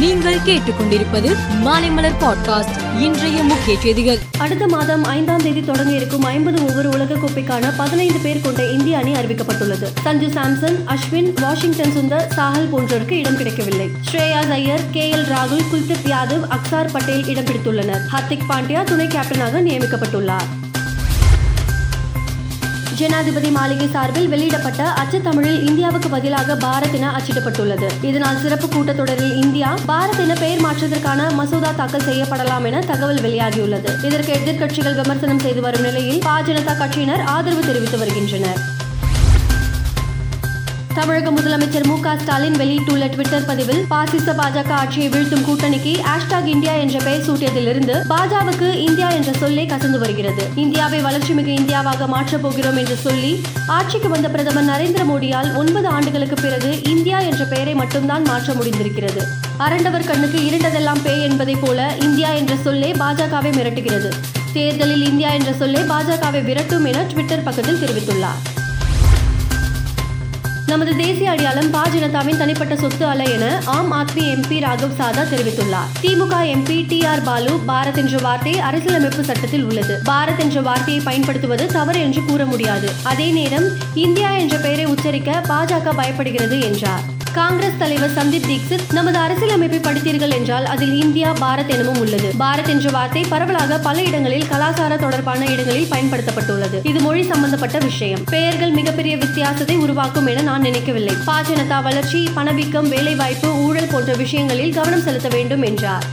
நீங்கள் கேட்டுக்கொண்டிருப்பது மாலைமலர் பாட்காஸ்ட் இன்றைய முக்கிய செய்திகள். அடுத்த மாதம் ஐந்தாம் தேதி தொடங்க இருக்கும் ஐம்பது ஓவர் உலகக்கோப்பைக்கான பதினைந்து பேர் கொண்ட இந்திய அணி அறிவிக்கப்பட்டுள்ளது. சஞ்சு சாம்சன் அஸ்வின் வாஷிங்டன் சுந்தர் சாஹல் போன்றோருக்கு இடம் கிடைக்கவில்லை. ஸ்ரேயாஸ் ஐயர் கே எல் ராகுல் குல்தீப் யாதவ் அக்சார் பட்டேல் இடம் பிடித்துள்ளனர். ஹர்திக் பாண்டியா துணை கேப்டனாக நியமிக்கப்பட்டுள்ளார். ஜனாதிபதி மாளிகை சார்பில் வெளியிடப்பட்ட அச்சத்தமிழில் இந்தியாவுக்கு பதிலாக பாரத் என அச்சிடப்பட்டுள்ளது. இதனால் சிறப்பு கூட்டத்தொடரில் இந்தியா பாரத் என பெயர் மாற்றத்திற்கான மசோதா தாக்கல் செய்யப்படலாம் என தகவல் வெளியாகியுள்ளது. இதற்கு எதிர்க்கட்சிகள் விமர்சனம் செய்து வரும் நிலையில் பா ஜனதா கட்சியினர் ஆதரவு தெரிவித்து வருகின்றனர். தமிழக முதலமைச்சர் மு க ஸ்டாலின் வெளியிட்டுள்ள ட்விட்டர் பதிவில் பாசிச பாஜக ஆட்சியை வீழ்த்தும் கூட்டணிக்கு ஹேஷ்டாக் இந்தியா என்ற பெயர் சூட்டியதிலிருந்து பாஜகவுக்கு இந்தியா என்ற சொல்லே கசந்து வருகிறது. இந்தியாவை வளர்ச்சிமிகு இந்தியாவாக மாற்றப் போகிறோம் என்று சொல்லி ஆட்சிக்கு வந்த பிரதமர் நரேந்திர மோடியால் ஒன்பது ஆண்டுகளுக்கு பிறகு இந்தியா என்ற பெயரை மட்டும்தான் மாற்ற முடிந்திருக்கிறது. அரண்டவர் கண்ணுக்கு இருண்டதெல்லாம் பேய் என்பதைப் போல இந்தியா என்ற சொல்லே பாஜகவை மிரட்டுகிறது. தேர்தலில் இந்தியா என்ற சொல்லே பாஜகவை விரட்டும் என ட்விட்டர் பக்கத்தில் தெரிவித்துள்ளார். நமது தேசிய அடையாளம் பா ஜனதாவின் தனிப்பட்ட சொத்து அல்ல என ஆம் ஆத்மி எம்பி ராகவ் சாதா தெரிவித்துள்ளார். DMK MP T R Baalu Bharat என்ற வார்த்தை அரசியலமைப்பு சட்டத்தில் உள்ளது. பாரத் என்ற வார்த்தையை பயன்படுத்துவது தவறு என்று கூற முடியாது. அதே நேரம் இந்தியா என்ற பெயரை உச்சரிக்க பாஜக பயப்படுகிறது என்றார். காங்கிரஸ் தலைவர் சந்தீப் தீக்ஷித் நமது அரசியலமைப்பை படித்தீர்கள் என்றால் அதில் இந்தியா பாரத் எனவும் உள்ளது. பாரத் என்ற வார்த்தை பரவலாக பல இடங்களில் கலாச்சார தொடர்பான இடங்களில் பயன்படுத்தப்பட்டுள்ளது. இது மொழி சம்பந்தப்பட்ட விஷயம். பெயர்கள் மிகப்பெரிய வித்தியாசத்தை உருவாக்கும் என நான் நினைக்கவில்லை. பாஜனதா வளர்ச்சி பணவீக்கம் வேலைவாய்ப்பு ஊழல் போன்ற விஷயங்களில் கவனம் செலுத்த வேண்டும் என்றார்.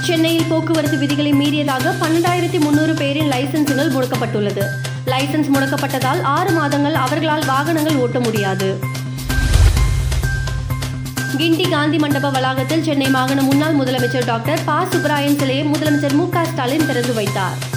சென்னையில் போக்குவரத்து விதிகளை மீறியதாக பன்னெண்டாயிரத்தி முன்னூறு பேரின் லைசன்ஸுகள் முடக்கப்பட்டுள்ளது லைசன்ஸ் முடக்கப்பட்டதால் ஆறு மாதங்கள் அவர்களால் வாகனங்கள் ஓட்ட முடியாது. கிண்டி காந்தி மண்டப வளாகத்தில் சென்னை மாகாண முன்னாள் முதலமைச்சர் டாக்டர் ப. சுப்பராயன் சிலையை முதலமைச்சர் மு. க. ஸ்டாலின் திறந்து வைத்தார்.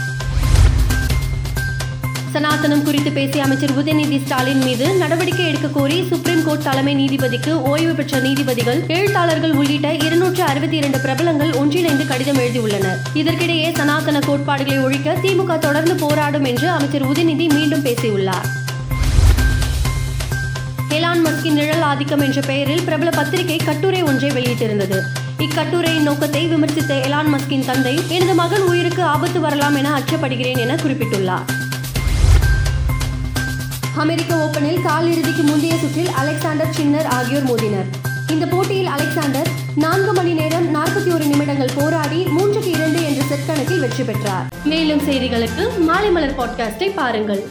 சனாதனம் குறித்து பேசிய அமைச்சர் உதயநிதி ஸ்டாலின் மீது நடவடிக்கை எடுக்க கோரி சுப்ரீம் கோர்ட் தலைமை நீதிபதிக்கு ஓய்வு பெற்ற நீதிபதிகள் எழுத்தாளர்கள் உள்ளிட்ட இருநூற்று அறுபத்தி இரண்டு பிரபலங்கள் ஒன்றிணைந்து கடிதம் எழுதியுள்ளனர். இதற்கிடையே சனாதன கோட்பாடுகளை ஒழிக்க திமுக தொடர்ந்து போராடும் என்று அமைச்சர் உதயநிதி மீண்டும் பேசியுள்ளார். எலான் மஸ்கின் நிழல் ஆதிக்கம் என்ற பெயரில் பிரபல பத்திரிகை கட்டுரை ஒன்றை வெளியிட்டிருந்தது. இக்கட்டுரையின் நோக்கத்தை விமர்சித்த எலான் மஸ்கின் தந்தை எனது மகன் உயிருக்கு ஆபத்து வரலாம் என அச்சப்படுகிறேன் என குறிப்பிட்டுள்ளார். அமெரிக்க ஓபனில் காலிறுதிக்கு முந்தைய சுற்றில் அலெக்சாண்டர் சின்னர் ஆகியோர் மோதினர். இந்த போட்டியில் அலெக்சாண்டர் நான்கு மணி நேரம் நாற்பத்தி ஒரு நிமிடங்கள் போராடி மூன்றுக்கு இரண்டு என்ற செட் கணக்கில் வெற்றி பெற்றார். மேலும் செய்திகளுக்கு மாலை மலர் பாட்காஸ்டை பாருங்கள்.